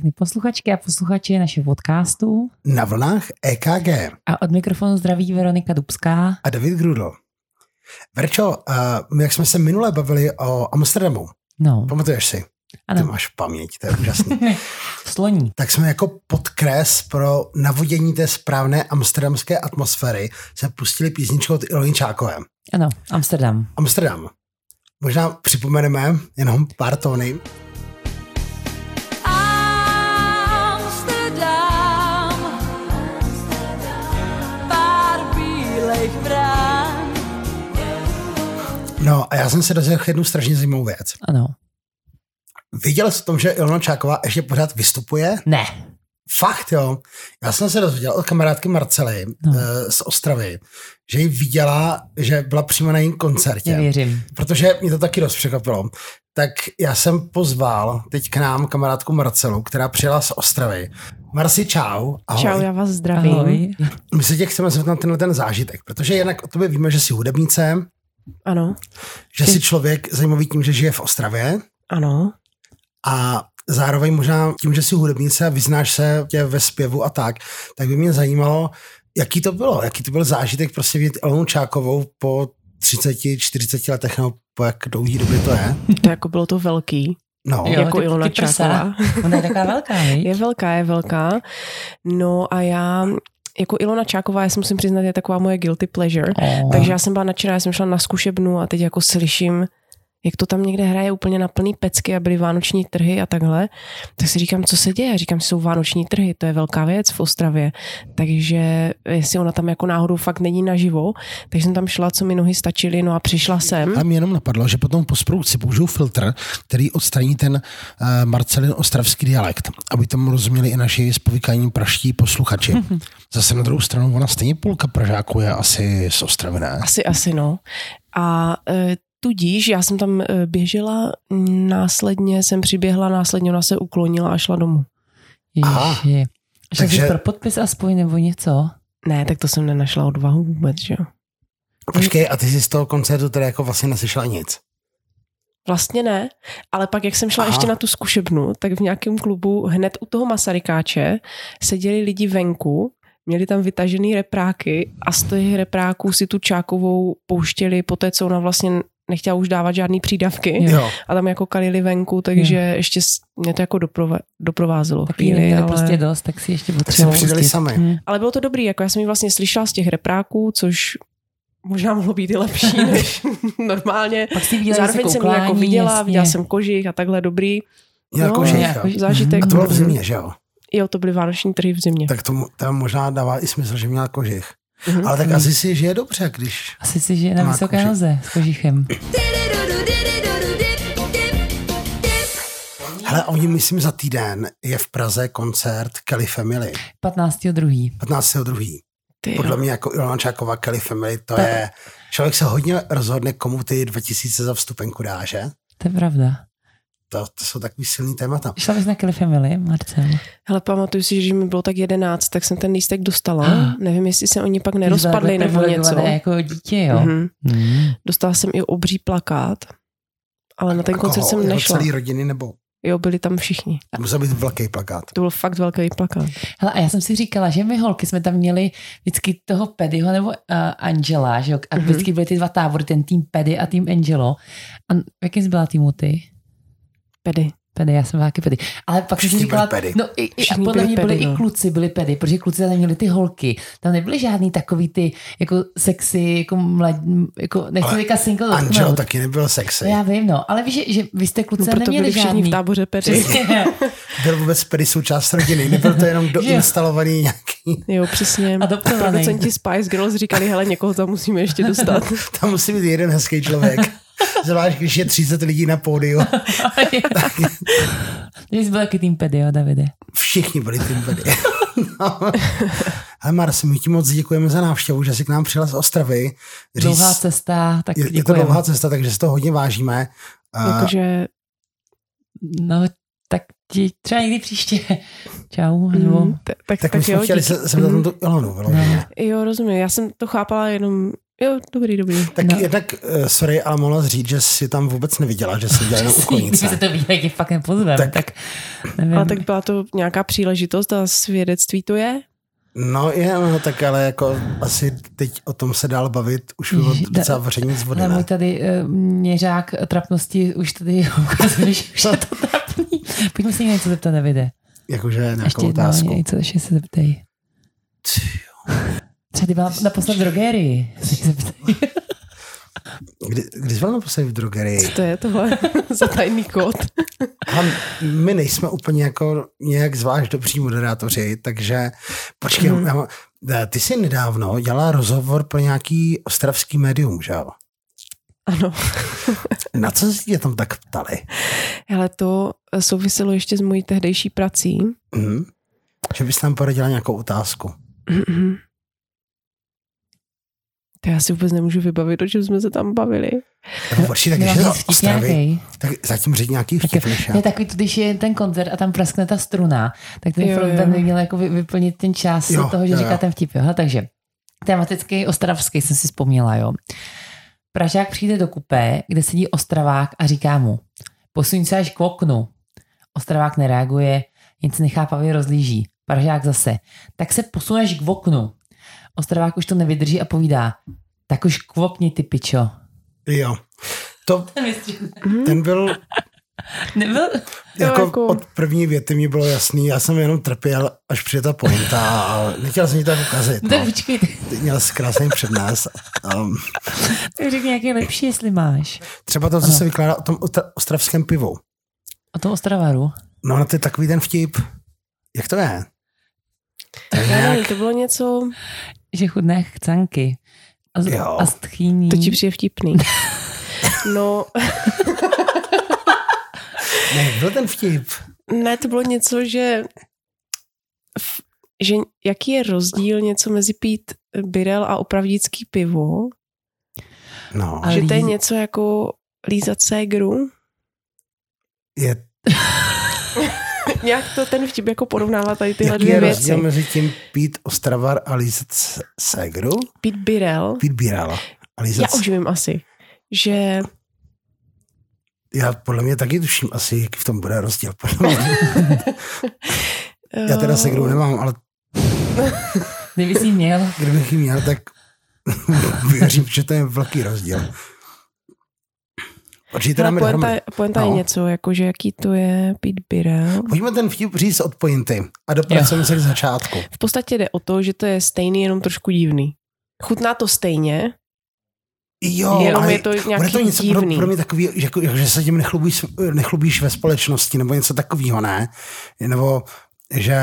Všechny posluchačky a posluchače našeho podcastu. Na vlnách EKG. A od mikrofonu zdraví Veronika Dubská. A David Grudl. Verčo, uh, jak jsme se minule bavili o Amsterdamu, no. pamatuješ si? Ano. Ty máš paměť, to je úžasný. Sloní. Tak jsme jako podkres pro navodění té správné amsterdamské atmosféry se pustili písničkou od Ilony Čákové. Ano, Amsterdam. Amsterdam. Možná připomeneme jenom pár tóny. No a já jsem se dozvěděl jednu strašně zajímavou věc. Ano. Viděl jsi o tom, že Ilona Čáková ještě pořád vystupuje? Ne. Fakt jo. Já jsem se dozvěděl od kamarádky Marcely no. z Ostravy, že ji viděla, že byla přímo na jejím koncertě. Nevěřím. Protože mě to taky dost překvapilo. Tak já jsem pozval teď k nám kamarádku Marcelu, která přijela z Ostravy. Marci, čau. Ahoj. Čau, já vás zdravím. Ahoj. My se tě chceme zeptat na tenhle ten zážitek, protože jinak o tobě víme, že jsi hudebnice. Ano. Že jsi člověk zajímavý tím, že žije v Ostravě. Ano. A zároveň možná tím, že jsi hudebnice a vyznáš se tě ve zpěvu a tak, tak by mě zajímalo, jaký to bylo, jaký to byl zážitek prostě vidět Elonu Čákovou po 30, 40 letech, nebo po jak dlouhý době to je. To jako bylo to velký. No. Jo, jako ty, Ilona ty Čáková. Ona je taková velká, ne? Je velká, je velká. No a já jako Ilona Čáková, já si musím přiznat, je taková moje guilty pleasure. Oh. Takže já jsem byla nadšená, já jsem šla na zkušebnu a teď jako slyším jak to tam někde hraje úplně na plný pecky a byly vánoční trhy a takhle, tak si říkám, co se děje. Říkám, jsou vánoční trhy, to je velká věc v Ostravě. Takže jestli ona tam jako náhodou fakt není naživo, takže jsem tam šla, co mi nohy stačily, no a přišla jsem. A mě jenom napadlo, že potom po sprouci použiju filtr, který odstraní ten uh, Marcelin ostravský dialekt, aby tomu rozuměli i naši spovíkaní praští posluchači. Zase na druhou stranu, ona stejně půlka Pražáků je asi z Ostravy, ne? Asi, asi, no. A uh, Tudíž já jsem tam eh, běžela, následně jsem přiběhla, následně ona se uklonila a šla domů. Ježiši. Takže pro podpis aspoň nebo něco? Ne, tak to jsem nenašla odvahu vůbec, že jo. Počkej, a ty jsi z toho koncertu teda jako vlastně neslyšela nic? Vlastně ne, ale pak, jak jsem šla Aha. ještě na tu zkušebnu, tak v nějakém klubu hned u toho Masarykáče seděli lidi venku měli tam vytažený repráky a z těch repráků si tu Čákovou pouštěli po té, co ona vlastně nechtěla už dávat žádný přídavky jo. a tam jako kalili venku, takže jo. ještě mě to jako doprova, doprovázelo tak chvíli. Ale... prostě dost, tak si ještě potřebovali. přidali sami. Hmm. Ale bylo to dobrý, jako já jsem ji vlastně slyšela z těch repráků, což možná mohlo být i lepší než normálně. Pak si viděla, Zároveň jsem ji jako viděla, jasně. viděla jsem kožich a takhle dobrý. Já no, kožich, jako zážitek. A to bylo v zimě, že jo? Jo, to byly vánoční trhy v zimě. Tak to, to možná dává i smysl, že měla kožich. Mm-hmm. Ale tak asi si žije dobře, když... Asi si žije na vysoké kožich. noze s kožichem. Hele, oni myslím za týden je v Praze koncert Kelly Family. 15.2. 15.2. Podle mě jako Ilona Čáková Kelly Family, to Ta... je... Člověk se hodně rozhodne, komu ty 2000 za vstupenku dá, že? To je pravda to, to jsou takový silný témata. Šla bys na Kelly Family, Marcel? Hele, pamatuju si, že když mi bylo tak jedenáct, tak jsem ten lístek dostala. Ah. Nevím, jestli se oni pak nerozpadli nebo něco. jako dítě, jo. Mm-hmm. Mm. Dostala jsem i obří plakát, ale na ten jako koncert jsem nešla. celý rodiny nebo? Jo, byli tam všichni. To musel být velký plakát. To byl fakt velký plakát. Hele, a já jsem si říkala, že my holky jsme tam měli vždycky toho Pedyho nebo uh, Angela, že jo? A mm-hmm. vždycky byly ty dva tábory, ten tým Pedy a tým Angelo. A v jakém jsi byla týmu ty? Pedy. Pedy, já jsem taky pedy. Ale pak jsem si říkala, pedy. no i, i, a podle mě byli no. i kluci byli pedy, protože kluci tam měli ty holky. Tam nebyly žádný takový ty jako sexy, jako mladí, jako nechci říkat single Angelo taky nebyl sexy. No já vím, no, ale víš, že, že vy jste kluci no, neměli žádný. v táboře pedy. byl vůbec pedy součást rodiny, nebyl to jenom doinstalovaný nějaký. Jo, přesně. A producenti Spice Girls říkali, hele, někoho tam musíme ještě dostat. tam musí být jeden hezký člověk. Zvlášť, když je 30 lidí na pódiu. Ty jsi byl taky tým pedy, jo, Davide? Všichni byli tým pedy. no. Ale Mars, my ti moc děkujeme za návštěvu, že jsi k nám přijela z Ostravy. Říct, dlouhá cesta, tak je, je to dlouhá cesta, takže si to hodně vážíme. Jakože... No, tak ti třeba někdy příště. Čau. Nebo... Mm, tak, tak, tak, tak my jsme jo, chtěli se, se mm. tu Ilonu. No. Jo, rozumím. Já jsem to chápala jenom Jo, dobrý, dobrý. Tak No. no. jednak, uh, sorry, ale mohla říct, že si tam vůbec neviděla, že jenom u Kdyby konice. se to viděli, jak je fakt nepozvem, tak, Tak- tak nevím. Ale tak byla to nějaká příležitost a svědectví to je? No je, no, tak ale jako asi teď o tom se dál bavit, už Ježi, docela vaření z vody, Ale můj tady uh, měřák trapnosti už tady ukazuje, že už je to trapný. Pojďme se něco zeptat, Davide. Jakože Ještě nějakou jednou otázku. něco, ještě se zeptej. Třeba ty byla naposled v drogerii. Se. Kdy, kdy jsi byl naposledy v drogerii? Co to je tohle za tajný kód? A my nejsme úplně jako nějak zvlášť dobří moderátoři, takže počkej, mm. ty jsi nedávno dělala rozhovor pro nějaký ostravský médium, že jo? Ano. Na co si tě tam tak ptali? Ale to souviselo ještě s mojí tehdejší prací. Mhm. Že bys tam poradila nějakou otázku. To já si vůbec nemůžu vybavit, o čem jsme se tam bavili. Nebo počkej, tak když Ostravy, tak zatím řekni nějaký Tak vtip. Ne, takový když je ten koncert a tam praskne ta struna, tak ten frontman by měl jako vy- vyplnit ten čas Jo, toho, že jo, říká jo. ten vtip. Jo? Takže tematický ostravský jsem si vzpomněla, jo. Pražák přijde do kupé, kde sedí ostravák a říká mu, posuň se až k oknu. Ostravák nereaguje, se nechápavě rozlíží. Pražák zase, tak se posuneš k oknu. Ostravák už to nevydrží a povídá, tak už kvokni ty pičo. Jo. To, Mhm. ten byl, Nebyl? jako, jako- od první věty mi bylo jasný, já jsem jenom trpěl, až přijde ta pointa a nechtěl jsem ti to ukazit. No. Tak Ty měl jsi krásný přednes. Um, tak řekni nějaký lepší, jestli máš. třeba to, co Ano. se vykládá o tom ostra- ostravském pivu. O tom Ostravaru. No, no to je takový ten vtip. Jak to je? Je nevím, nějak, to bylo něco, že chudné chcanky a, z, Jo. a stchýní. to ti přijde vtipný. No, ne, byl ten vtip. ne, to bylo něco, že, že jaký je rozdíl něco mezi pít birel a opravdický pivo? No, A že to je něco jako lízat ségru? je, Nějak to ten vtip jako porovnává tady tyhle jaký dvě je věci. rozdíl mezi tím pít ostravar a lízet segru? Pít birel, Pít bírala. A lízet, já už vím asi, že já podle mě taky tuším asi, jaký v tom bude rozdíl. Já teda eh, segru nemám, ale Kdyby jsi měl. kdybych ji měl, tak věřím, že to je velký rozdíl. Teda Ale mi poenta, poenta je No. něco, jako že jaký to je pít birel. Pojďme ten vtip říct od pointy a dopracujeme se k začátku. V podstatě jde o to, že to je stejný, jenom trošku divný. Chutná to stejně, Jo, jenom ale je to bude nějaký to něco pro, divný. pro mě takový, jako, jako, že se tím nechlubíš, nechlubíš ve společnosti, nebo něco takového, ne? Nebo že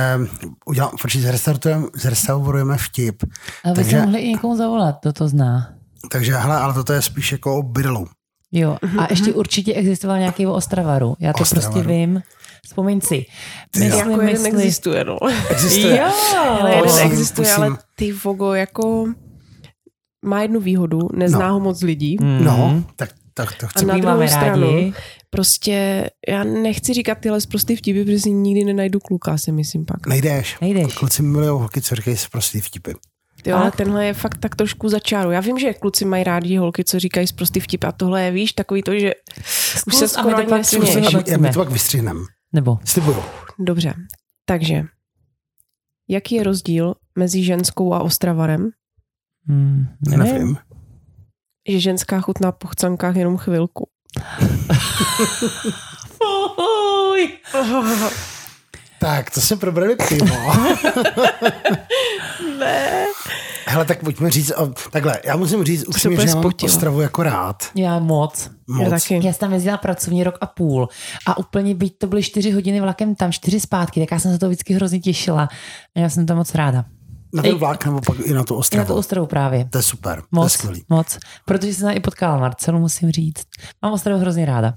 udělám, počkej, zrestaurujeme, zrestaurujeme vtip. Ale by Takže- se mohli i někomu zavolat, kdo to zná. Takže hele, ale toto je spíš jako o bydlu. Jo. Mhm, A ještě určitě existoval nějaký o Ostravaru. Já to Ostravaru. prostě vím. Vzpomeň si. Myslím, jako jeden myslím. existuje, no. Existuje. Jo. Ale To jeden existuje, musím- ale ty Vogo jako má jednu výhodu, nezná No. ho moc lidí. Mm. No, tak, tak to A chci. na My druhou máme stranu, rádi. prostě já nechci říkat tyhle zprostý vtipy, protože si nikdy nenajdu kluka, si myslím pak. Nejdeš. Nejdeš. Kluci milují holky, co říkají prostý vtipy. Jo, ale tenhle je fakt tak trošku za čáru. Já vím, že kluci mají rádi holky, co říkají zprostý vtipy a tohle je, víš, takový to, že už se Zkus a my skoro to ani pak nesměješ. A my, Pojďme. to pak vystřihneme. Nebo. Slibuju. Dobře, takže jaký je rozdíl mezi ženskou a ostravarem? Hmm, nevím. Nevím. Že ženská chutná po chcankách jenom chvilku. Fuj. Tak, to se probrali pivo. Ne. Hele, tak pojďme říct, o, takhle, já musím říct upřímně, že já mám. Ostravu jako rád. Já moc. Moc. Já taky. Já jsem tam jezdila pracovní rok a půl a úplně byť to byly čtyři hodiny vlakem tam, čtyři zpátky, tak já jsem se to vždycky hrozně těšila. A já jsem tam moc ráda. Na ten Ej. vlák nebo pak i na tu I na Ostravu. tu ostravu právě. To je super, to je Moc, skvělý. moc. Protože jsem tam i potkala Marcelu, musím říct. Mám ostravu hrozně ráda.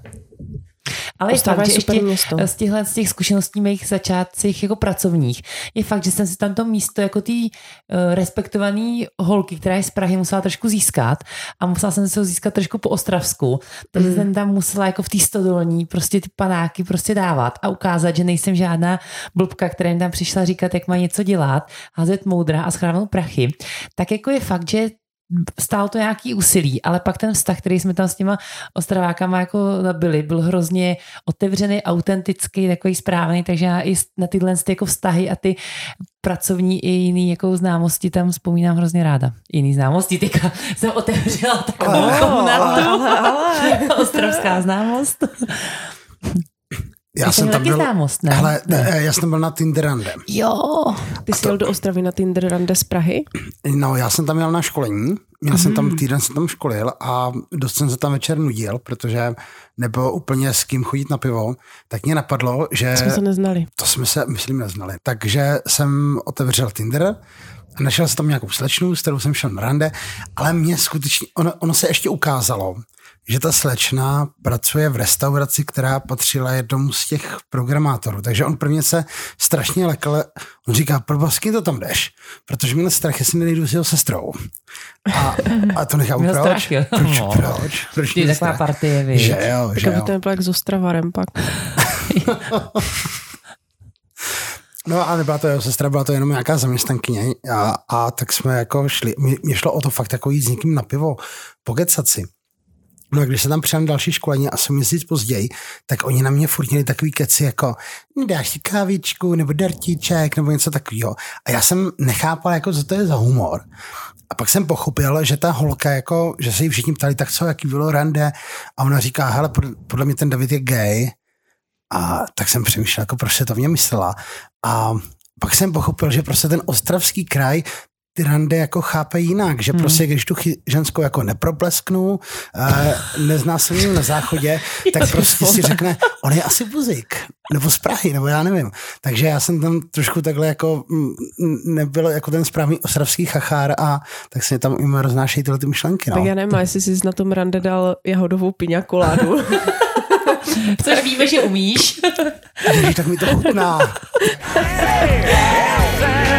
Ale je Ostrava fakt, je že ještě město. z těchhle z těch zkušeností mých začátcích jako pracovních je fakt, že jsem si tam to místo jako ty uh, respektovaný holky, která je z Prahy, musela trošku získat a musela jsem se ho získat trošku po Ostravsku. Takže Mm. jsem tam musela jako v té stodolní prostě ty panáky prostě dávat a ukázat, že nejsem žádná blbka, která jim tam přišla říkat, jak má něco dělat, házet moudra a schrávat prachy. Tak jako je fakt, že stálo to nějaký úsilí, ale pak ten vztah, který jsme tam s těma ostravákama jako byli, byl hrozně otevřený, autentický, takový správný, takže já i na tyhle jako vztahy a ty pracovní i jiný jako známosti tam vzpomínám hrozně ráda. Jiný známosti, teďka jsem otevřela takovou oh, komnatu. Ostrovská známost. Já jsem tam byl, známost, ne? Hele, ne. já jsem byl na Tinderande. Jo. Ty jsi jel do Ostravy na Tinderande z Prahy? No, já jsem tam jel na školení. Já mm. jsem tam mhm. týden jsem tam školil a dost jsem se tam večer nudil, protože nebylo úplně s kým chodit na pivo. Tak mě napadlo, že... Jsme se neznali. To jsme se, myslím, neznali. Takže jsem otevřel Tinder a našel jsem tam nějakou slečnu, s kterou jsem šel na rande, ale mě skutečně, ono, ono se ještě ukázalo, že ta slečna pracuje v restauraci, která patřila jednomu z těch programátorů. Takže on prvně se strašně lekal. On říká, pro to tam jdeš? Protože měl strach, jestli nejdu s jeho sestrou. A, a to nechápu proč. Strach, proč, no. proč, proč, Ty taková partie, víš. Že jo, že jo. to nebylo jak s Ostravarem pak. No a nebyla to jeho sestra, byla to jenom nějaká zaměstnankyně a, a tak jsme jako šli, mě šlo o to fakt jako jít s někým na pivo, pokecat si. No a když se tam přijel další školení a jsem měsíc později, tak oni na mě furt měli takový keci jako dáš si kávičku nebo dartíček nebo něco takového. A já jsem nechápal, jako co to je za humor. A pak jsem pochopil, že ta holka, jako, že se jí všichni ptali, tak co, jaký bylo rande? A ona říká, hele, podle mě ten David je gay. A tak jsem přemýšlel, jako proč se to mě myslela. A pak jsem pochopil, že prostě ten ostravský kraj ty rande jako chápe jinak, že hmm. prostě když tu chy- ženskou jako neproplesknu, uh, nezná se na záchodě, tak prostě si řekne, on je asi buzik, nebo z Prahy, nebo já nevím. Takže já jsem tam trošku takhle jako nebyl jako ten správný ostravský chachár a tak se tam jim roznášejí tyhle ty myšlenky. No. Tak já nevím, jestli jsi na tom rande dal jahodovou piňakoládu. Což víme, že umíš. Ježiš, tak mi to chutná.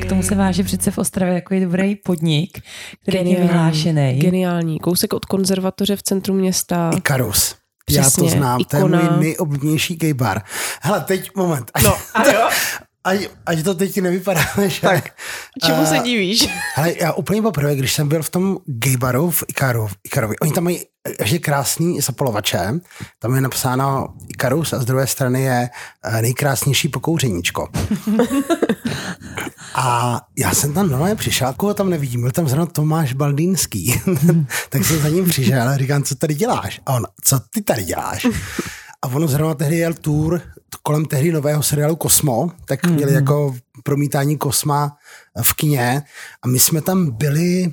K tomu se váže přece v Ostravě takový dobrý podnik, který Geniální, je vyhlášený. Geniální. Kousek od konzervatoře v centru města. Ikarus. Přesně, Já to znám, ikona. to je můj nejoblíbenější gay bar. Hele, teď moment. No, a jo. Ať, ať to teď nevypadá, že... Tak, čemu uh, se divíš? Hele, já úplně poprvé, když jsem byl v tom gay baru v Ikaru, v Ikarovi, oni tam mají ještě krásný zapalovače, tam je napsáno Ikarus a z druhé strany je eh, nejkrásnější pokouřeníčko. a já jsem tam normálně přišel, koho tam nevidím, byl tam zrovna Tomáš Baldínský, tak jsem za ním přišel a říkám, co tady děláš? A on, co ty tady děláš? A ono zrovna tehdy jel tour kolem tehdy nového seriálu Kosmo, tak mm-hmm. měli jako promítání Kosma v kině a my jsme tam byli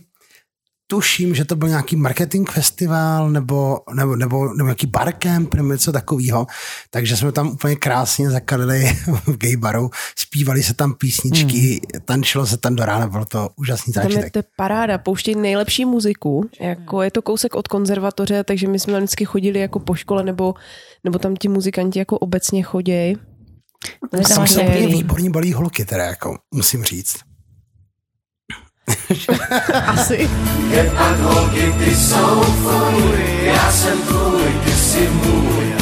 tuším, že to byl nějaký marketing festival nebo, nebo, nebo, nebo nějaký barcamp nebo něco takového. Takže jsme tam úplně krásně zakalili v gay baru, zpívali se tam písničky, mm. tančilo se tam do rána, bylo to úžasný zážitek. Tam je to paráda, pouštějí nejlepší muziku, jako je to kousek od konzervatoře, takže my jsme tam vždycky chodili jako po škole nebo, nebo tam ti muzikanti jako obecně chodějí. Tam jsou výborní balí holky, teda jako musím říct. Asi. Je pak holky, ty jsou fuj, já jsem tvůj, ty jsi můj.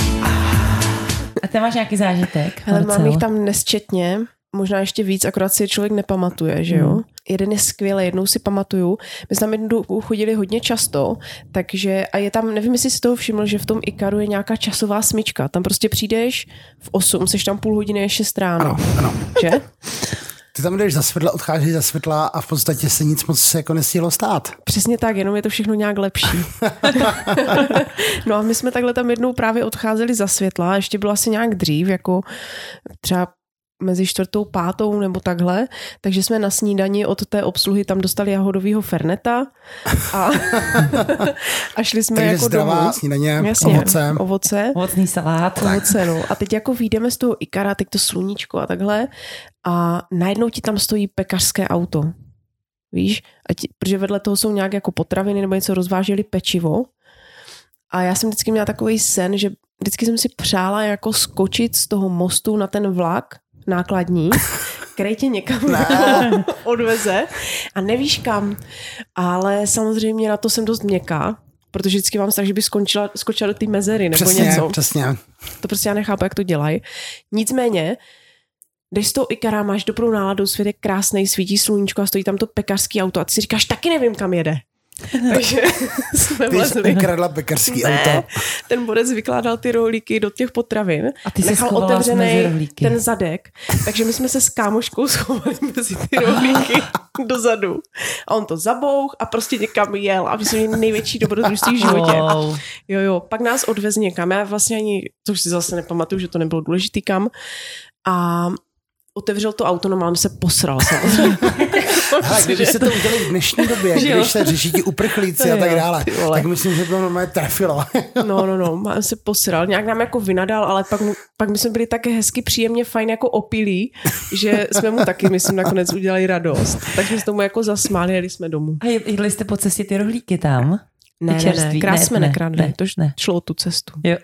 A ty máš nějaký zážitek? Ale mám jich tam nesčetně, možná ještě víc, akorát si je člověk nepamatuje, že jo? Hmm. Jeden je skvělý, jednou si pamatuju. My jsme tam jednou chodili hodně často, takže a je tam, nevím, jestli si toho všiml, že v tom Ikaru je nějaká časová smyčka. Tam prostě přijdeš v 8, jsi tam půl hodiny, je 6 ráno. Ano, ano. Že? Ty tam jdeš za světla, odcházíš za světla a v podstatě se nic moc se jako nestihlo stát. Přesně tak, jenom je to všechno nějak lepší. no a my jsme takhle tam jednou právě odcházeli za světla, ještě bylo asi nějak dřív, jako třeba mezi čtvrtou, pátou nebo takhle, takže jsme na snídani od té obsluhy tam dostali jahodovýho ferneta a, a šli jsme takže jako zdravá domů. snídaně, Jasně, ovoce. ovoce. Ovocný salát. Ovoce, no. A teď jako vyjdeme z toho Ikara, teď to sluníčko a takhle a najednou ti tam stojí pekařské auto. Víš? A ti, protože vedle toho jsou nějak jako potraviny nebo něco rozváželi pečivo. A já jsem vždycky měla takový sen, že vždycky jsem si přála jako skočit z toho mostu na ten vlak nákladní, který tě někam ne. odveze a nevíš kam. Ale samozřejmě na to jsem dost měkká, protože vždycky mám strach, že by skončila, skočila do té mezery nebo přesně, něco. Přesně. To prostě já nechápu, jak to dělají. Nicméně, jdeš s tou Ikara, máš dobrou náladu, svět je krásný, svítí sluníčko a stojí tam to pekařský auto a ty si říkáš, taky nevím, kam jede. Takže jsme Ty jsi vlezli. ukradla pekarský Ne, auto. ten borec vykládal ty rohlíky do těch potravin. A ty nechal otevřený ten zadek, takže my jsme se s kámoškou schovali mezi ty rohlíky dozadu. A on to zabouch a prostě někam jel a my jsme měli největší dobrodružství v životě. Jo, jo, pak nás odvez někam. Já vlastně ani, to už si zase nepamatuju, že to nebylo důležitý kam. A otevřel to auto, no se posral samozřejmě. Hele, kdyby se to udělali v dnešní době, Že jo. když se řeší ti uprchlíci a tak dále, tak myslím, že to normálně trefilo. No, no, no, mám se posral. Nějak nám jako vynadal, ale pak, mu- pak my jsme byli také hezky, příjemně, fajn jako opilí, že jsme mu taky, myslím, nakonec udělali radost. Tak jsme se tomu jako zasmáli, jeli jsme domů. A jedli jste po cestě ty rohlíky tam? Ne, ne, ne, krás jsme ne, nekradli, ne, to ne. šlo tu cestu. Jo.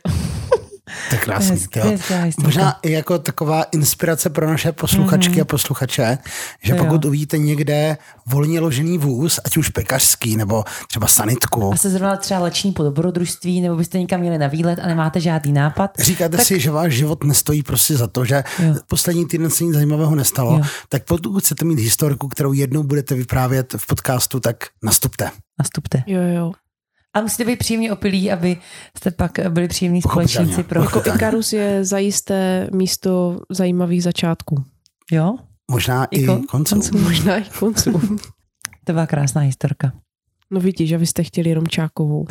To je krásný. Hezky, jo. hezká historka. Možná i jako taková inspirace pro naše posluchačky Mhm. a posluchače, že To jo. pokud uvidíte někde volně ložený vůz, ať už pekařský nebo třeba sanitku, A se zrovna třeba leční po dobrodružství, nebo byste někam měli na výlet a nemáte žádný nápad, Říkáte si, že váš život nestojí prostě za to, že Jo. poslední týden se nic zajímavého nestalo, Jo. tak pokud chcete mít historku, kterou jednou budete vyprávět v podcastu, tak nastupte. nastupte. Jo, jo. A musíte být příjemně opilí, aby jste pak byli příjemní společníci pro... Jako- Ikarus je zajisté místo zajímavých začátků. Jo? Možná i, I kon- konců. konců. Možná i konců. To byla krásná historka. No vidíš, že vy jste chtěli jenom Čákovou.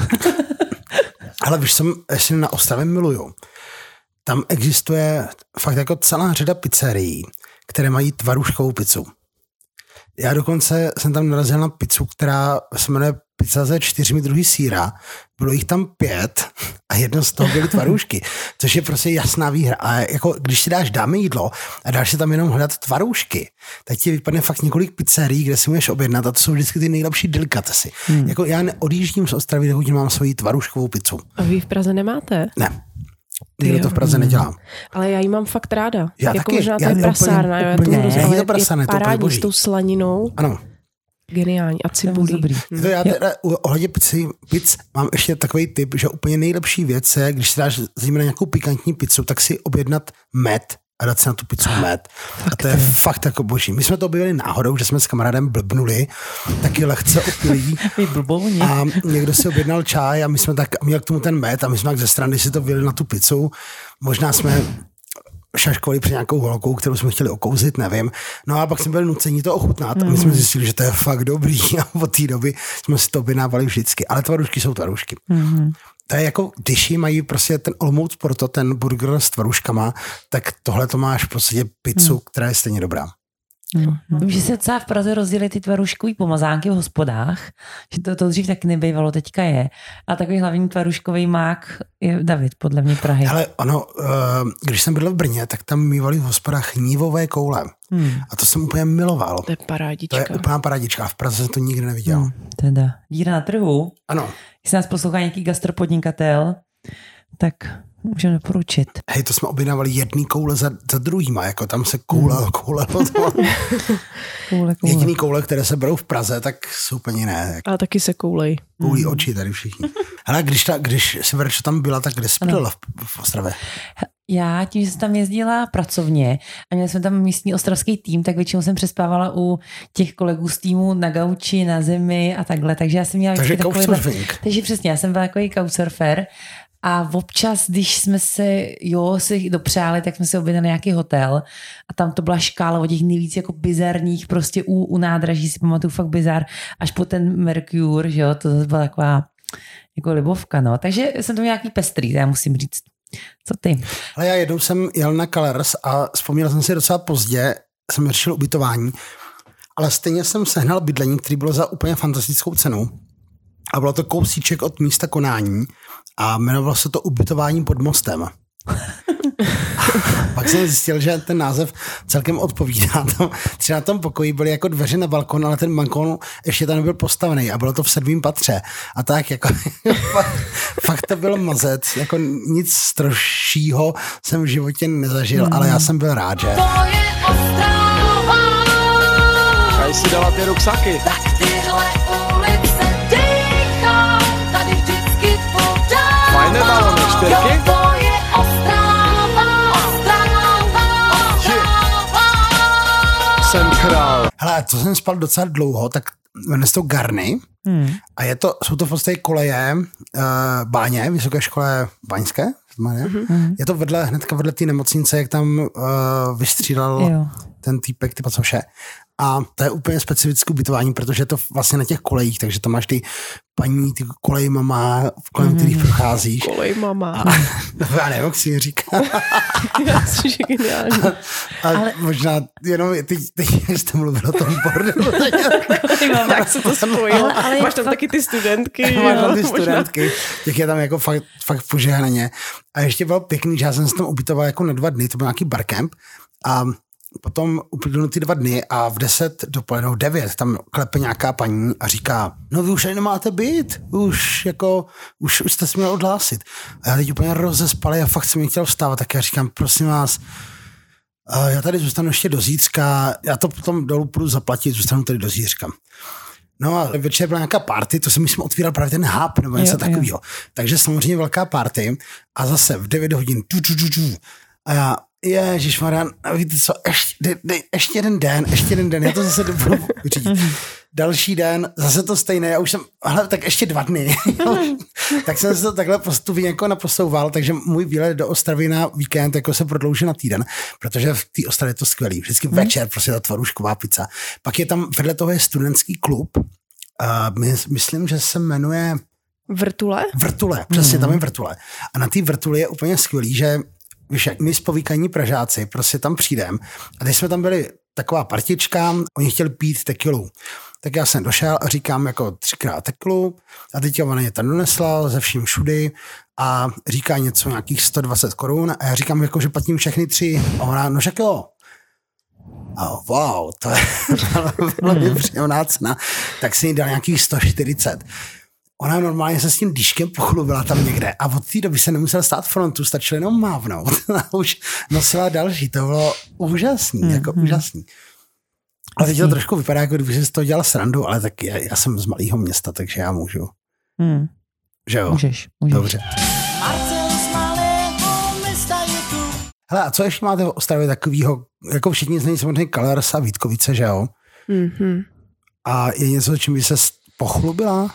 Ale víš, jsem ještě na Ostravě miluju. Tam existuje fakt jako celá řada pizzerií, které mají tvaruškovou pizzu. Já dokonce jsem tam narazil na pizzu, která se jmenuje pizza ze čtyřmi druhy síra. Bylo jich tam pět a jedno z toho byly tvarůžky, což je prostě jasná výhra. A jako, když si dáš dáme jídlo a dáš si tam jenom hledat tvarůžky, tak ti vypadne fakt několik pizzerií, kde si můžeš objednat a to jsou vždycky ty nejlepší delikatesy. Hmm. Jako já neodjíždím z Ostravy, dokud mám svoji tvaruškovou pizzu. A vy v Praze nemáte? Ne. Nikdo to v Praze nedělá. Ale já ji mám fakt ráda. Já jako taky. možná to Já je úplně- prasárna, jo, já úplně- tomu rozumím, není to prasárna, je to úplně boží. s tou slaninou. Ano. Geniální. A cibulí. dobrý. To já teda u- ohledně pizzy, pizz mám ještě takový tip, že úplně nejlepší věc je, když si dáš zejména nějakou pikantní pizzu, tak si objednat med a dát si na tu pizzu med. a to je fakt jako boží. My jsme to objevili náhodou, že jsme s kamarádem blbnuli, taky lehce opilí a někdo si objednal čaj a my jsme tak, a měl k tomu ten med a my jsme tak ze strany si to vyli na tu pizzu. Možná jsme šaškovali před nějakou holkou, kterou jsme chtěli okouzit, nevím. No a pak jsme byli nuceni to ochutnat a my jsme zjistili, že to je fakt dobrý a od té doby jsme si to objednávali vždycky. Ale tvarušky jsou tvarušky. Mhm. To je jako, když jí mají prostě ten Olmouc Porto, ten burger s tvaruškama, tak tohle to máš prostě pizzu, která je stejně dobrá. Vím, že se docela v Praze rozdělily ty tvaruškový pomazánky v hospodách, že to, to dřív taky nebývalo, teďka je. A takový hlavní tvaruškový mák je David, podle mě Prahy. Ale ono, eh, když jsem byl v Brně, tak tam mývali v hospodách nívové koule. Hmm. A to jsem úplně miloval. To je To parádička. je úplná paradička. A v Praze jsem to nikdy neviděl. Hmm, teda. Díra na trhu. Ano. Jestli nás poslouchá nějaký gastropodnikatel, tak můžeme doporučit. Hej, to jsme objednávali jedný koule za, za druhýma, jako tam se koule, Hmm. koule, koule. Koule. Jediný koule, které se berou v Praze, tak jsou úplně jiné. Jak Ale taky se koulej. koulí Hmm. oči tady všichni. Hele, když, ta, když si Verčo tam byla, tak kde jsi bydlela v, v Ostravě? Já tím, že jsem tam jezdila pracovně a měli jsme tam místní ostravský tým, tak většinou jsem přespávala u těch kolegů z týmu na gauči, na zemi a takhle. Takže já jsem měla Takže vždycky couchsurfing. Takže přesně, já jsem byla takový couchsurfer a občas, když jsme se, jo, si dopřáli, tak jsme si objednali nějaký hotel a tam to byla škála od těch nejvíc jako bizarních, prostě u, u nádraží si pamatuju fakt bizar, až po ten Mercure, že jo, to zase byla taková jako libovka, no. Takže jsem to nějaký pestrý, já musím říct. Co ty? Ale já jednou jsem jel na Colors a vzpomněl jsem si docela pozdě, jsem řešil ubytování, ale stejně jsem sehnal bydlení, který bylo za úplně fantastickou cenu. A bylo to kousíček od místa konání a jmenovalo se to ubytování pod mostem. Pak jsem zjistil, že ten název celkem odpovídá. Tam, třeba na tom pokoji byly jako dveře na balkon, ale ten balkon ještě tam nebyl postavený a bylo to v sedmém patře. A tak jako fakt, to byl mazec. Jako nic strožšího jsem v životě nezažil, ale já jsem byl rád, že? To je si dala ty ruksaky? tak tyhle čtyřky? Ostrava, Ostrava, Ostrava. Hele, to jsem spal docela dlouho, tak jmenuje se to Garny Hmm. a je to, jsou to v podstatě koleje uh, báně, Vysoké škole báňské. Mhm. Je to vedle, hnedka vedle té nemocnice, jak tam uh, vystřílel Jo. ten týpek, typa co vše. A to je úplně specifické ubytování, protože je to vlastně na těch kolejích, takže tam máš ty paní, ty kolej mama, kolem mm-hmm. kterých procházíš. Kolej mama. A, no, já nevím, jak si ji říká. Já si že geniální. A Ale... možná jenom teď, teď jste mluvil o tom bordelu. Jak se to spojilo. Ale- Máš je tam fakt- taky ty studentky. Máš tam jo, ty studentky, těch je tam jako fakt, fakt požehnaně. A ještě bylo pěkný, že já jsem se tam ubytoval jako na dva dny, to byl nějaký barcamp a potom uplynuly ty dva dny a v 10 dopoledne, v 9 tam klepe nějaká paní a říká, no vy už tady nemáte být, vy už jako, už, už jste se měl odhlásit. A já teď úplně rozespalý a fakt jsem mi chtěl vstávat, tak já říkám, prosím vás, a já tady zůstanu ještě do zítřka, já to potom dolů půjdu zaplatit, zůstanu tady do zítřka. No a večer byla nějaká party, to jsem myslím otvíral právě ten hub nebo něco takového. Takže samozřejmě velká party a zase v 9 hodin tu, tu, tu, tu. a já, ježišmarja, a víte co, ještě, de, ještě jeden den, ještě jeden den, já to zase budu vyřídit. Další den, zase to stejné, já už jsem, ale tak ještě dva dny. tak jsem se to takhle postupně jako naposouval, takže můj výlet do Ostravy na víkend jako se prodloužil na týden, protože v té Ostravě je to skvělý. Vždycky večer prostě ta tvarušková pizza. Pak je tam, vedle toho je studentský klub, uh, my, myslím, že se jmenuje Vrtule? Vrtule, přesně tam je vrtule. A na té vrtuli je úplně skvělý, že víš, jak my spovíkaní Pražáci prostě tam přijdem a teď jsme tam byli taková partička, oni chtěli pít tekilu. Tak já jsem došel a říkám jako třikrát tekilu a teď ona je tam donesla ze vším všudy a říká něco nějakých 120 korun a já říkám jako, že platím všechny tři a ona, no však jo. A wow, to je velmi příjemná cena. Tak si jí dal nějakých 140 ona normálně se s tím dýškem pochlubila tam někde a od té doby se nemusel stát frontu, stačilo jenom mávnout a už nosila další, to bylo úžasný, mm, jako úžasný. A teď to trošku vypadá, jako kdyby si z toho dělal srandu, ale tak já, já jsem z malého města, takže já můžu. Hmm. Že jo? Můžeš, můžeš. Dobře. Marcel z malého města je tu. Hele, a co ještě máte v Ostravě takového, jako všichni znají samozřejmě Kalers a Vítkovice, že jo? Mhm. A je něco, čím by se pochlubila?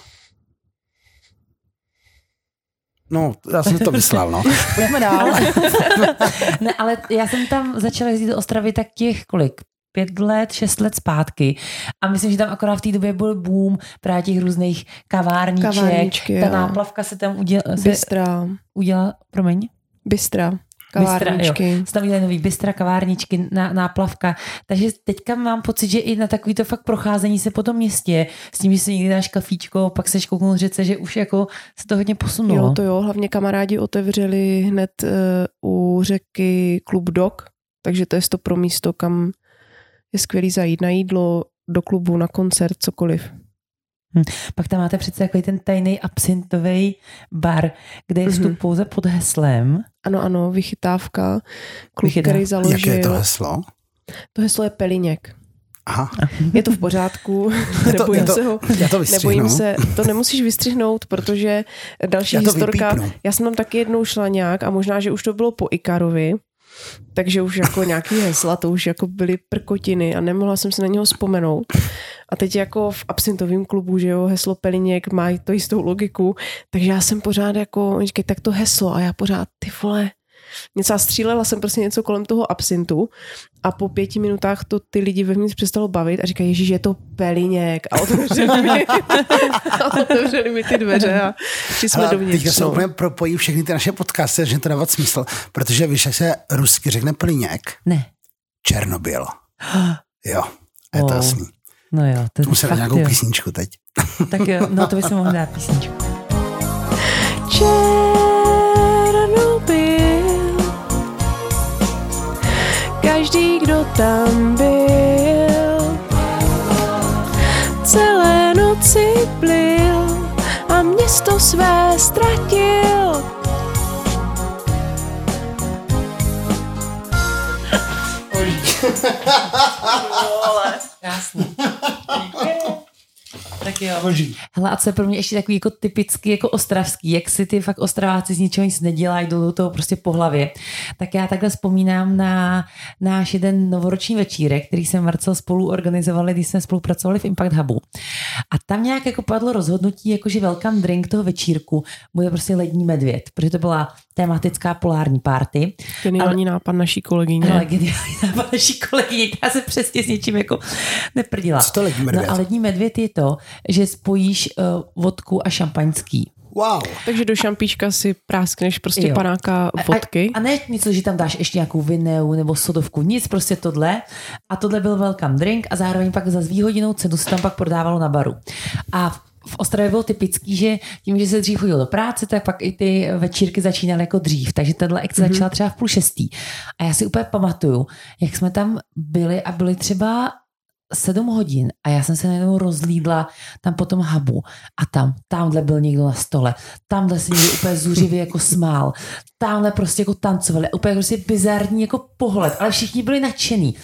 No, já jsem to myslel, no. Pojďme dál. ne, ale já jsem tam začala jezdit do Ostravy tak těch kolik? pět let, šest let zpátky. A myslím, že tam akorát v té době byl boom právě těch různých kavárníček. Kavárničky, Ta jo. náplavka se tam uděla, se Bystra. udělala, promiň? Bystra. Bystra, Kavárničky. jo. Se tam udělali nový bystra, kavárničky, ná, náplavka. Takže teďka mám pocit, že i na takovýto fakt procházení se po tom městě, s tím, že si někdy dáš kafíčko, pak seš kouknout řece, že už jako se to hodně posunulo. Jo, to jo, hlavně kamarádi otevřeli hned uh, u řeky Klub Dog, takže to je to pro místo, kam je skvělý zajít na jídlo, do klubu, na koncert, cokoliv. Pak tam máte přece takový ten tajný absintový bar, kde je vstup Mhm. pouze pod heslem. Ano, ano, vychytávka, klub, Vychytávka. který založil. Jaké je to heslo? To heslo je Peliněk. Aha, Je to v pořádku, je to, nebojím je to, se ho. já to vystřihnu. Nebojím se, to nemusíš vystřihnout, protože další Já to historka, vypípnu. já jsem tam taky jednou šla nějak a možná, že už to bylo po Ikarovi, takže už jako nějaký hesla, to už jako byly prkotiny a nemohla jsem se na něho vzpomenout. A teď jako v absintovém klubu, že jo, heslo Peliněk má to jistou logiku, takže já jsem pořád jako, říkají, tak to heslo a já pořád, ty vole, něco a střílela jsem prostě něco kolem toho absintu a po pěti minutách to ty lidi vevnitř přestalo bavit a říkají, ježíš, je to peliněk a otevřeli mi, a otevřeli mi ty dveře a šli jsme Hele, dovnitř. teďka se no. úplně propojí všechny ty naše podcasty, že to dává smysl, protože víš, jak se rusky řekne plíněk? Ne. Černobyl. Jo, je to jasný. No jo, to je Musím fakt, nějakou jo. písničku teď. Tak jo, no to by se mohl dát písničku. Černobyl. Kdo tam byl, celé noci plil a město své ztratil. Krásný. Tak jo. Boží. Hele, a co je pro mě ještě takový jako typicky jako ostravský, jak si ty fakt ostraváci z ničeho nic nedělají, jdou do toho prostě po hlavě. Tak já takhle vzpomínám na náš jeden novoroční večírek, který jsem Marcel spolu organizovali, když jsme spolupracovali v Impact Hubu. A tam nějak jako padlo rozhodnutí, jako že welcome drink toho večírku bude prostě lední medvěd, protože to byla tematická polární party. Geniální nápad naší kolegyně. Ale geniální nápad naší kolegyně, která se přesně s něčím jako neprdila. Co to lední medvěd? No a lední medvěd je to, že spojíš uh, vodku a šampaňský. Wow. Takže do šampíčka si práskneš prostě Jo. panáka vodky. A, a ne něco, že tam dáš ještě nějakou vineu nebo sodovku, nic, prostě tohle. A tohle byl welcome drink a zároveň pak za zvýhodinou cenu se tam pak prodávalo na baru. A v- v Ostravě bylo typický, že tím, že se dřív chodilo do práce, tak pak i ty večírky začínaly jako dřív. Takže tahle akce mm-hmm. začala třeba v půl šestý. A já si úplně pamatuju, jak jsme tam byli a byli třeba sedm hodin a já jsem se najednou rozlídla tam po tom hubu a tam, tamhle byl někdo na stole, tamhle se někdo úplně zuřivě jako smál, tamhle prostě jako tancovali, úplně prostě bizarní jako pohled, ale všichni byli nadšený.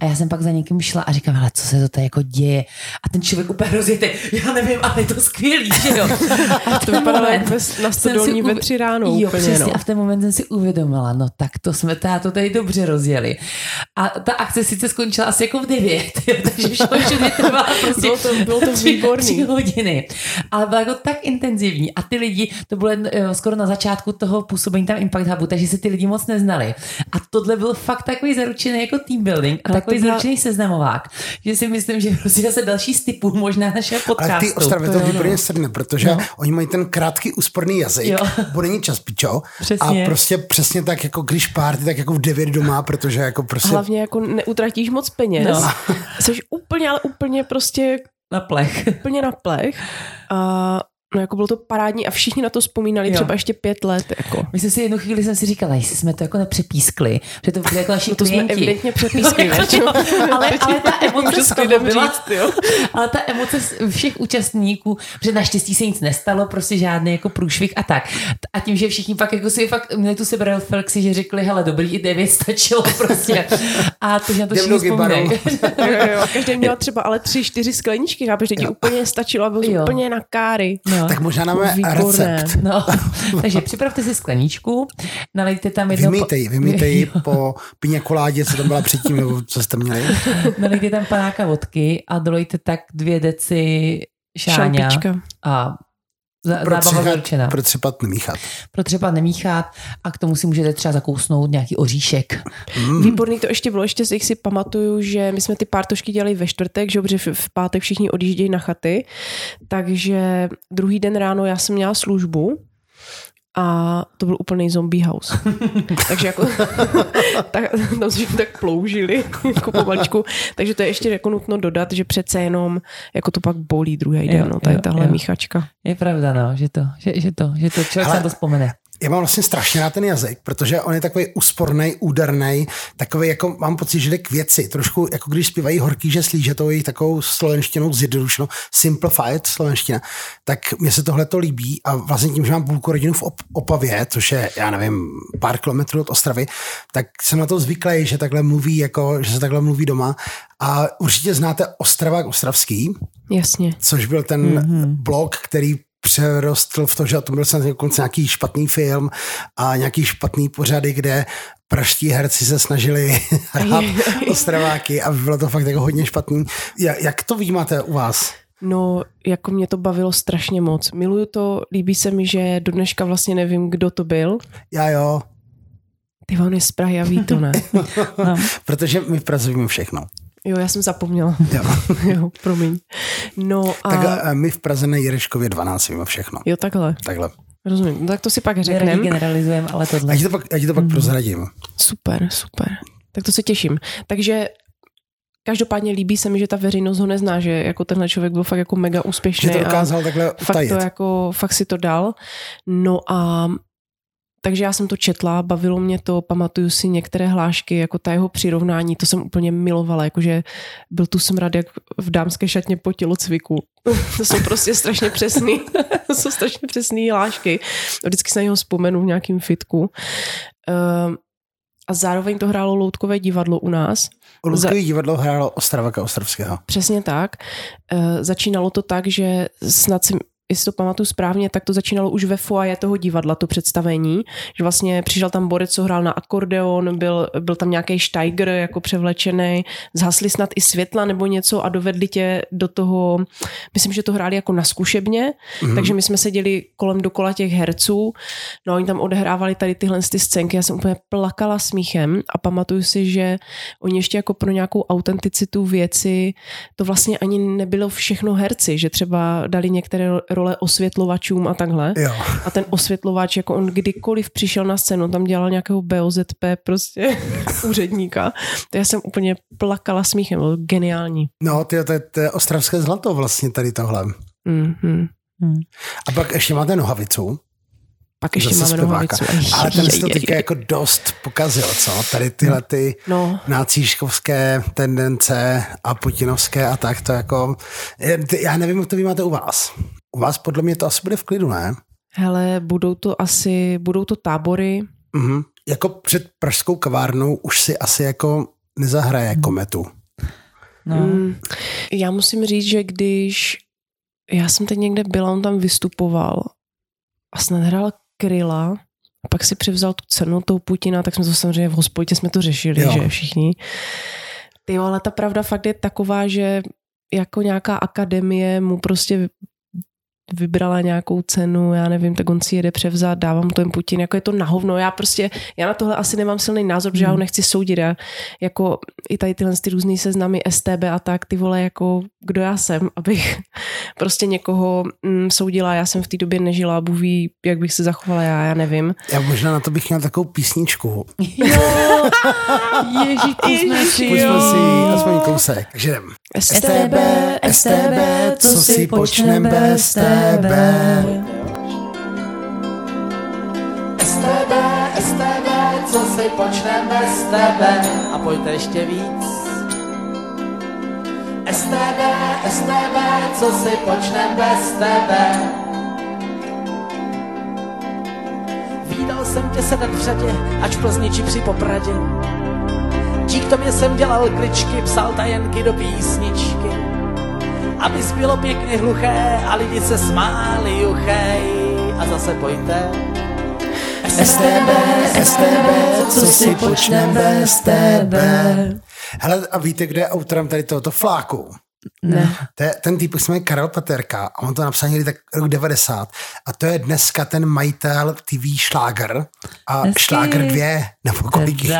A já jsem pak za někým šla a říkám, ale co se to tady jako děje? A ten člověk úplně rozjetý, já nevím, ale je to skvělý, že jo? A To vypadalo jak na stodolní ve tři ráno Jo, úplně, přesně. no. A v ten moment jsem si uvědomila, no tak to jsme to tady dobře rozjeli. A ta akce sice skončila asi jako v devět, jo, takže všechno trvala prostě Bylo to- bylo to tři, výborný. tři hodiny. Ale byla jako tak intenzivní a ty lidi, to bylo skoro na začátku toho působení tam Impact Hubu, takže si ty lidi moc neznali. A tohle byl fakt takový zaručený jako team building a takový byla- zaručený seznamovák, že si myslím, že prostě zase další z typů možná našeho podcastu. Ale ty Ostravě to výborně no. sedne, protože No. oni mají ten krátký úsporný jazyk, Jo. bude ní čas pičo. Přesně. A prostě přesně tak, jako když párty, tak jako v 9 doma, protože jako prostě... Hlavně jako neutratíš moc peněz. No. Jsi úplně, ale úplně prostě Na plech. úplně na plech. A no jako bylo to parádní a všichni na to vzpomínali Jo. třeba ještě pět let. Jako. Myslím si, jednu chvíli jsem si říkala, jestli jsme to jako nepřepískli, že to byli jako naši No to jsme klienti. evidentně přepískli, No, jo, ale, ale ta emoce z toho byla, říct, jo. ale ta emoce z všech účastníků, že naštěstí se nic nestalo, prostě žádný jako průšvih a tak. A tím, že všichni pak jako si fakt měli tu sebereflexi, že řekli, hele, dobrý, i devět stačilo prostě. A to, že na to všichni vzpomínají. Každý měl třeba ale tři, čtyři skleničky, chápeš, že ti úplně stačilo a byl úplně na káry. No. Tak možná Výborné. recept. No, takže připravte si skleničku, nalejte tam jedno... Vymýtej, ji, vymýtej po pině koládě, co tam byla předtím, nebo co jste měli. Nalejte tam panáka vodky a dolejte tak dvě deci šáňa Šampička. a Pro zábava třepat, pro třepat nemíchat. Pro třeba nemíchat a k tomu si můžete třeba zakousnout nějaký oříšek. Mm. Výborný to ještě bylo, ještě si si pamatuju, že my jsme ty pártošky dělali ve čtvrtek, že protože v- v pátek všichni odjíždějí na chaty, takže druhý den ráno já jsem měla službu a to byl úplný zombie house. Takže jako tak, tam se tak ploužili jako pomaličku. Takže to je ještě jako nutno dodat, že přece jenom jako to pak bolí druhý den, no, tady jo, tahle jo. míchačka. Je pravda, no, že to, že, že to, že to člověk Ale- se to vzpomene. Já mám vlastně strašně rád ten jazyk, protože on je takový úsporný, úderný, takový jako mám pocit, že jde k věci. Trošku jako když zpívají horký, že slíže to jejich takovou slovenštinou zjednodušenou, simplified slovenština, tak mně se tohle to líbí a vlastně tím, že mám půlku rodinu v Op- Opavě, což je, já nevím, pár kilometrů od Ostravy, tak jsem na to zvyklý, že takhle mluví, jako, že se takhle mluví doma. A určitě znáte Ostravák Ostravský, Jasně. což byl ten mm-hmm. blog, který přerostl v to, že to byl snad dokonce nějaký špatný film a nějaký špatný pořady, kde praští herci se snažili hrát ostraváky a bylo to fakt jako hodně špatný. Ja- Jak to vnímáte u vás? No, jako mě to bavilo strašně moc. Miluju to, líbí se mi, že do dneška vlastně nevím, kdo to byl. Já jo, Ty on je z Prahy a ví to, ne? No. protože my v Praze víme všechno. Jo, já jsem zapomněla. Jo. jo, promiň. No a... Tak a my v Praze na Jireškově 12 víme všechno. Jo, takhle. Takhle. Rozumím. No, tak to si pak řekneme. generalizujeme, ale tohle. Já ti to pak, já ti to pak prozradím. Super, super. Tak to se těším. Takže každopádně líbí se mi, že ta veřejnost ho nezná, že jako tenhle člověk byl fakt jako mega úspěšný. Že to a takhle fakt to jako, fakt si to dal. No a takže já jsem to četla, bavilo mě to, pamatuju si některé hlášky, jako ta jeho přirovnání, to jsem úplně milovala, jakože byl tu smrad jak v dámské šatně po tělocviku. to jsou prostě strašně přesný, to jsou strašně přesný hlášky. Vždycky se na něho vzpomenu v nějakým fitku. Um, a zároveň to hrálo loutkové divadlo u nás. Ludskový divadlo hrálo Ostravaka Ostrovského. Přesně tak. E, začínalo to tak, že snad si jestli to pamatuju správně, tak to začínalo už ve foaje toho divadla, to představení, že vlastně přišel tam borec, co hrál na akordeon, byl, byl tam nějaký Steiger jako převlečený, zhasli snad i světla nebo něco a dovedli tě do toho, myslím, že to hráli jako na zkušebně, mm. takže my jsme seděli kolem dokola těch herců, no a oni tam odehrávali tady tyhle ty scénky, já jsem úplně plakala smíchem a pamatuju si, že oni ještě jako pro nějakou autenticitu věci, to vlastně ani nebylo všechno herci, že třeba dali některé role osvětlovačům a takhle. Jo. A ten osvětlovač, jako on kdykoliv přišel na scénu, tam dělal nějakého BOZP prostě úředníka. To já jsem úplně plakala smíchem, bylo geniální. No, ty, to, je- to je ostravské zlato vlastně tady tohle. Mm-hmm. A pak ještě máte nohavicu. Pak ještě zase máme zpěváka. nohavicu. Ale ten se to teďka jako dost pokazil, co? Tady tyhle ty No. nácíškovské tendence a putinovské a tak to jako... Já nevím, jak to vy máte u vás. U vás podle mě to asi bude v klidu, ne? Hele, budou to asi, budou to tábory, Mhm. Jako před pražskou kavárnou už si asi jako nezahraje kometu. No. Mm, já musím říct, že když já jsem teď někde byla, on tam vystupoval a snad hrál Kryla, a pak si převzal tu cenu toho Putina, tak jsme to samozřejmě v hospodě jsme to řešili, Jo. jo. že všichni. Ty, ale ta pravda fakt je taková, že jako nějaká akademie mu prostě vybrala nějakou cenu, já nevím, tak on si jede převzat, dávám to jen Putin, jako je to na hovno. Já prostě, já na tohle asi nemám silný názor, protože já ho nechci soudit. Já, jako i tady tyhle ty různý seznamy STB a tak, ty vole, jako kdo já jsem, abych prostě někoho mm, soudila. Já jsem v té době nežila, Bůh ví, jak bych se zachovala já, já nevím. Já možná na to bych měl takovou písničku. Jo, ježí, pusme si, aspoň kousek. Jdem. STB, STB, co si počnem bez tebe? STB, STB, co si počnem bez tebe a pojďte ještě víc. STB, STB, co si počnem bez tebe. Vídal jsem tě sedat v řadě, ač v Plzni či při Popradě. Dík tobě jsem dělal kličky, psal tajenky do písničky. Abys bylo pěkně hluché a lidi se smáli, juchej. A zase pojďte. STB, STB, co si počnem bez tebe? Hele, a víte, kdo je autorem tady tohoto fláku? Ne. To je, ten týpek se jmenuje Karel Paterka a on to napsal někdy tak rok 90 a to je dneska ten majitel TV Šláger a Hezky. Šláger 2 nebo kolik jich.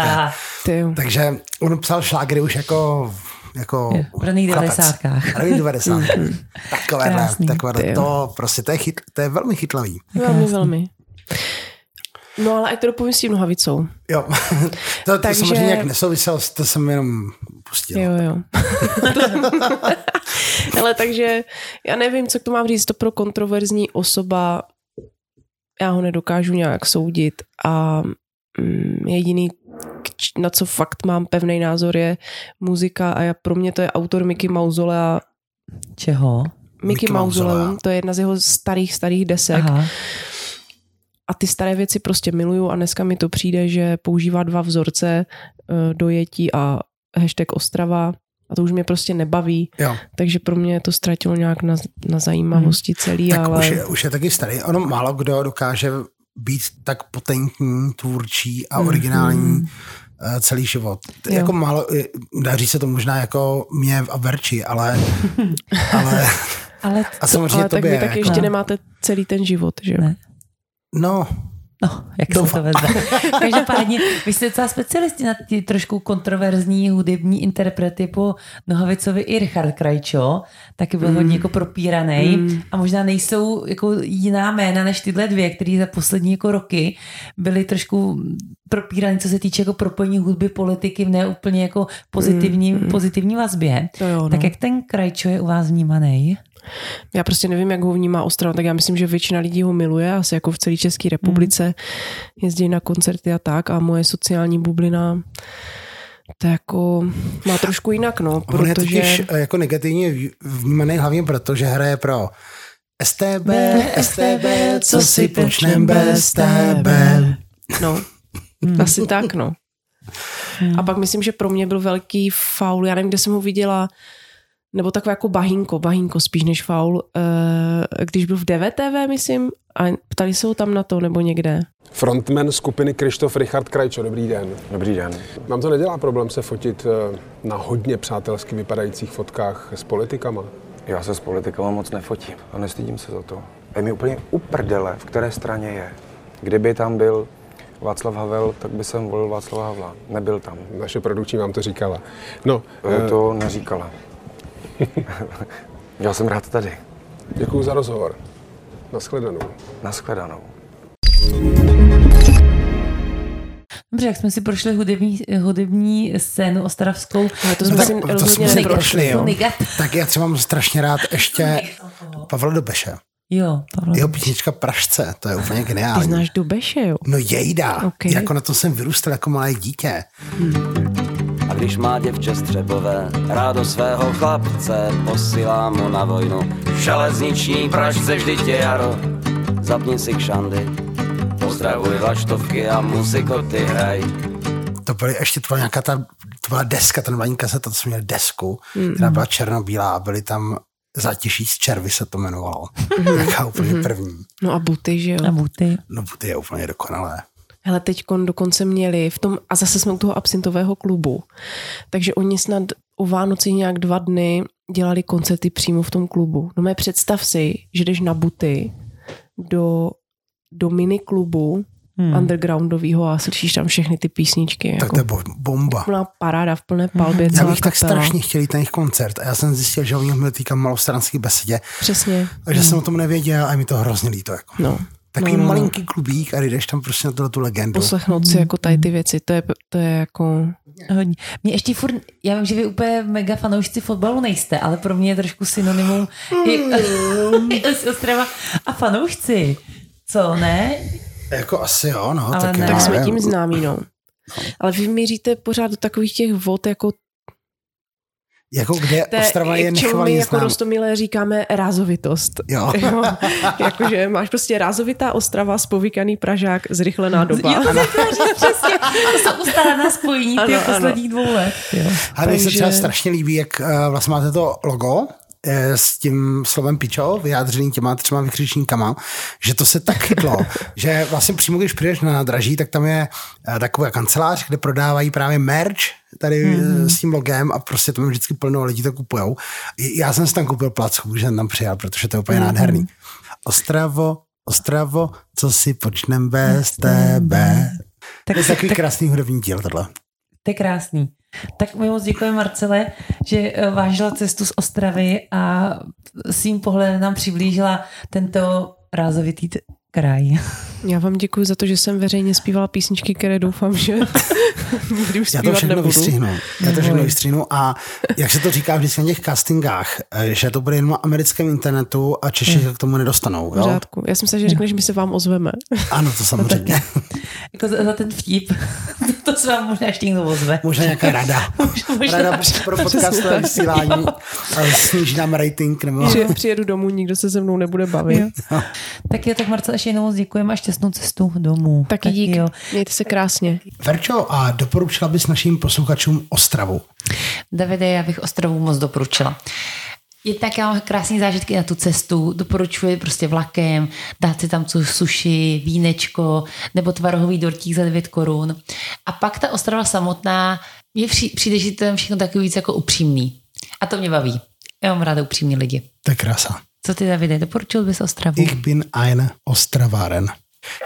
Takže on psal šlágery už jako jako Jo, v raných. 90kách. V raných 90. Takovéhle, Krásný. takovéhle, Ty jo. to prostě, to je, chyt, to je velmi chytlavý. Velmi, velmi. No ale ať to dopovím s tím nohavicou. Jo, to, to Takže- samozřejmě nějak nesouviselo, to jsem jenom pustil. Jo, jo. Ale takže já nevím, co k tomu mám říct, to pro kontroverzní osoba, já ho nedokážu nějak soudit a mm, jediný, na co fakt mám pevný názor, je muzika a já, pro mě to je autor Mickey Mauzolea. Čeho? Mickey Mickey. Mausoleum, to je jedna z jeho starých, starých desek. Aha. A ty staré věci prostě miluju a dneska mi to přijde, že používá dva vzorce eh, dojetí a hashtag Ostrava a to už mě prostě nebaví, Jo. takže pro mě to ztratilo nějak na, na zajímavosti celý, Tak ale už, je, už je taky starý. Ono málo kdo dokáže být tak potentní, tvůrčí a originální eh, celý život. Jo. Jako málo, eh, daří se to možná jako mě a Verči, ale, ale Ale a samozřejmě ale tak tobě. vy taky jako, ještě nemáte celý ten život, že jo? Ne. No, No, jak Doufám. se to vezme. Každopádně, vy jste docela specialisti na ty trošku kontroverzní hudební interprety po Nohavicovi i Richard Krajčo, taky byl mm. hodně jako propíraný mm. a možná nejsou jako jiná jména než tyhle dvě, které za poslední jako roky byly trošku propíraný, co se týče jako propojení hudby, politiky v neúplně jako pozitivní, mm. pozitivní vazbě. Jo, no. Tak jak ten Krajčo je u vás vnímaný? Já prostě nevím, jak ho vnímá Ostrava, tak já myslím, že většina lidí ho miluje, asi jako v celé České republice. Jezdí na koncerty a tak a moje sociální bublina to jako má trošku jinak, no, on je protože... totiž eh, jako negativně v- vnímaný hlavně proto, že hraje pro STB, STB, co si počnem bez tebe. No, asi tak, no. A pak myslím, že pro mě byl velký faul, já nevím, kde jsem ho viděla, nebo takové jako bahínko, bahínko spíš než faul, eh, když byl v DVTV, myslím, a ptali se ho tam na to, nebo někde. Frontman skupiny Krištof Richard Krajčo, dobrý den. Dobrý den. Vám to nedělá problém se fotit eh, na hodně přátelsky vypadajících fotkách s politikama? Já se s politikama moc nefotím a nestydím se za to. Je mi úplně uprdele, v které straně je. Kdyby tam byl Václav Havel, tak by jsem volil Václava Havla. Nebyl tam. Naše produkční vám to říkala. No, Eh, To neříkala. Já jsem rád tady. děkuji za rozhovor. Naschledanou. Naschledanou. Dobře, jak jsme si prošli hudební, hudební scénu ostravskou. Ale to jsme tak si to rozhodně jsme si neprošli. prošli, jo. Negat- Tak já třeba mám strašně rád ještě Pavla Dobeše. Jo, Pavel. Jeho písnička Pražce, to je úplně Ty geniální. znáš Dubeše, jo? No jejda, Ok. jako na to jsem vyrůstal jako malé dítě. A když má děvče střepové rádo svého chlapce, posílá mu na vojnu. V železniční pražce vždy tě jaro, zapni si kšandy, pozdravuj vlaštovky a muzikoty hraj. To byly ještě, to byla nějaká ta, to byla deska, ten mladý kaseta, to jsme měli desku, která byla černobílá a byly tam Zátěží z červy se to jmenovalo. Jaká úplně první. No a buty, že jo? A buty. No ty je úplně dokonalé. Hele, teď dokonce měli v tom, a zase jsme u toho absintového klubu, takže oni snad o Vánoci nějak dva dny dělali koncerty přímo v tom klubu. No mé představ si, že jdeš na buty do, do miniklubu hmm. undergroundového a slyšíš tam všechny ty písničky. Tak Jako to je bo- bomba. plná paráda v plné palbě. Já celá bych tak kapela. strašně chtěl jít na jejich koncert a já jsem zjistil, že oni měli týka malostranský besedě, Přesně. takže jsem o tom nevěděl a je mi to hrozně líto. Jako. No. Takový no, no, no. malinký klubík a jdeš tam prostě na tuhle tu legendu. Poslechnout si jako tady ty věci, to je, to je jako... Hodně. Mě ještě furt, já vím, že vy úplně mega fanoušci fotbalu nejste, ale pro mě je trošku synonymum i z Ostrava a fanoušci. Co, ne? Jako asi jo, no. Ale tak, ne. Tak jsme tím známí, no. Ale vy míříte pořád do takových těch vod, jako Jako kde té, Ostrava je čemu my nechvalně jako rostomilé říkáme rázovitost. Jo. Jo, jakože máš prostě rázovitá Ostrava, spovykaný Pražák, zrychlená doba. Jo, to říct přesně. To jsou ustálená spojení Ano, těch ano. posledních dvou let. Jo. Ale mně se Takže- třeba strašně líbí, jak uh, vlastně máte to logo, eh, s tím slovem pičo, vyjádřený těma třema vykřičníkama, že to se tak chytlo, že vlastně přímo, když přijdeš na nádraží, tak tam je eh, taková kancelář, kde prodávají právě merch tady mm-hmm. s tím logem a prostě to vždycky plno lidí to kupujou. Já jsem si tam koupil placku, když jsem tam přijel, protože to je úplně mm-hmm. nádherný. Ostravo, Ostravo, co si počnem bez tebe. Tak, to je takový krásný hudební díl tohle. To je krásný. Tak my moc děkujeme Marcele, že eh, vážila cestu z Ostravy a svým pohledem nám přiblížila tento rázovitý kraj. Já vám děkuji za to, že jsem veřejně zpívala písničky, které doufám, že nikdy už Já to všechno nebudu. vystřihnu. Já to všechno vystřihnu a jak se to říká vždycky na těch castingách, eh, že to bude jenom na americkém internetu a Češi se k tomu nedostanou. Jo? řádku. Já jsem se, že řekne, že my se vám ozveme. Ano, to samozřejmě. Jako za, za ten vtip. to se vám možná ještě někdo ozve. Možná nějaká rada. Možná. Rada pro podcastové vysílání. ale Sníží nám rating. Nebo... Při, přijedu domů, nikdo se se mnou nebude bavit. Tak jo, tak Marcel, ještě jednou moc děkujeme a šťastnou cestu domů. Taky dík. jo. Mějte se krásně. Verčo, a doporučila bys našim posluchačům Ostravu? Davide, já bych Ostravu moc doporučila. Je tak, já mám krásné zážitky na tu cestu, doporučuji prostě vlakem, dát si tam tu suši, vínečko nebo tvarohový dortík za 9 korun. A pak ta Ostrava samotná, při- přijde, že to je všechno takový víc jako upřímný. A to mě baví. Já mám ráda upřímní lidi. To je krása. Co ty, Davide, doporučil bys Ostravu? Ich bin ein Ostravaren.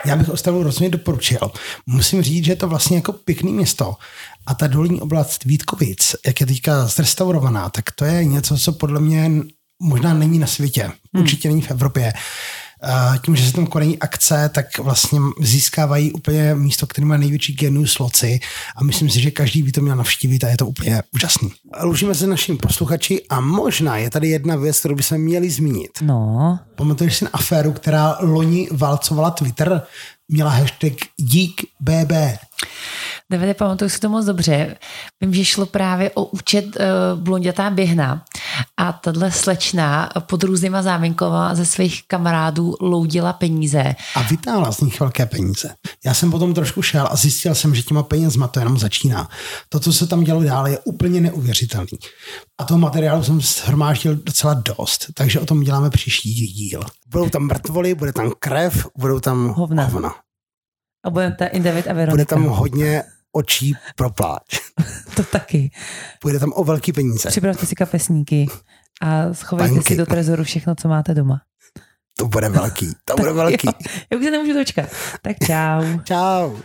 Já bych Ostravu rozhodně doporučil. Musím říct, že je to vlastně jako pěkný město. A ta dolní oblast Vítkovic, jak je teďka zrestaurovaná, tak to je něco, co podle mě možná není na světě. Určitě není v Evropě. Tím, že se tam konají akce, tak vlastně získávají úplně místo, které má největší genius loci a myslím si, že každý by to měl navštívit a je to úplně úžasný. Lužíme se našim posluchači a možná je tady jedna věc, kterou bychom měli zmínit. No, Pamatuješ si na aféru, která loni válcovala Twitter? měla hashtag dík BB. Davide, pamatuju si to moc dobře. Vím, že šlo právě o účet uh, Blondětá běhna a tahle slečna pod různýma záminkama ze svých kamarádů loudila peníze. A vytáhla z nich velké peníze. Já jsem potom trošku šel a zjistil jsem, že těma penězma to jenom začíná. To, co se tam dělo dál, je úplně neuvěřitelný. A toho materiálu jsem shromáždil docela dost, takže o tom děláme příští díl. Budou tam mrtvoly, bude tam krev, budou tam Hovna. hovna. A budeme ta i David a Veronika. Bude tam hodně očí pro pláč. To taky. Bude tam o velký peníze. Připravte si kapesníky a schovejte Banky. si do trezoru všechno, co máte doma. To bude velký. To bude velký. Jo, já už se nemůžu dočkat. Tak čau. Čau.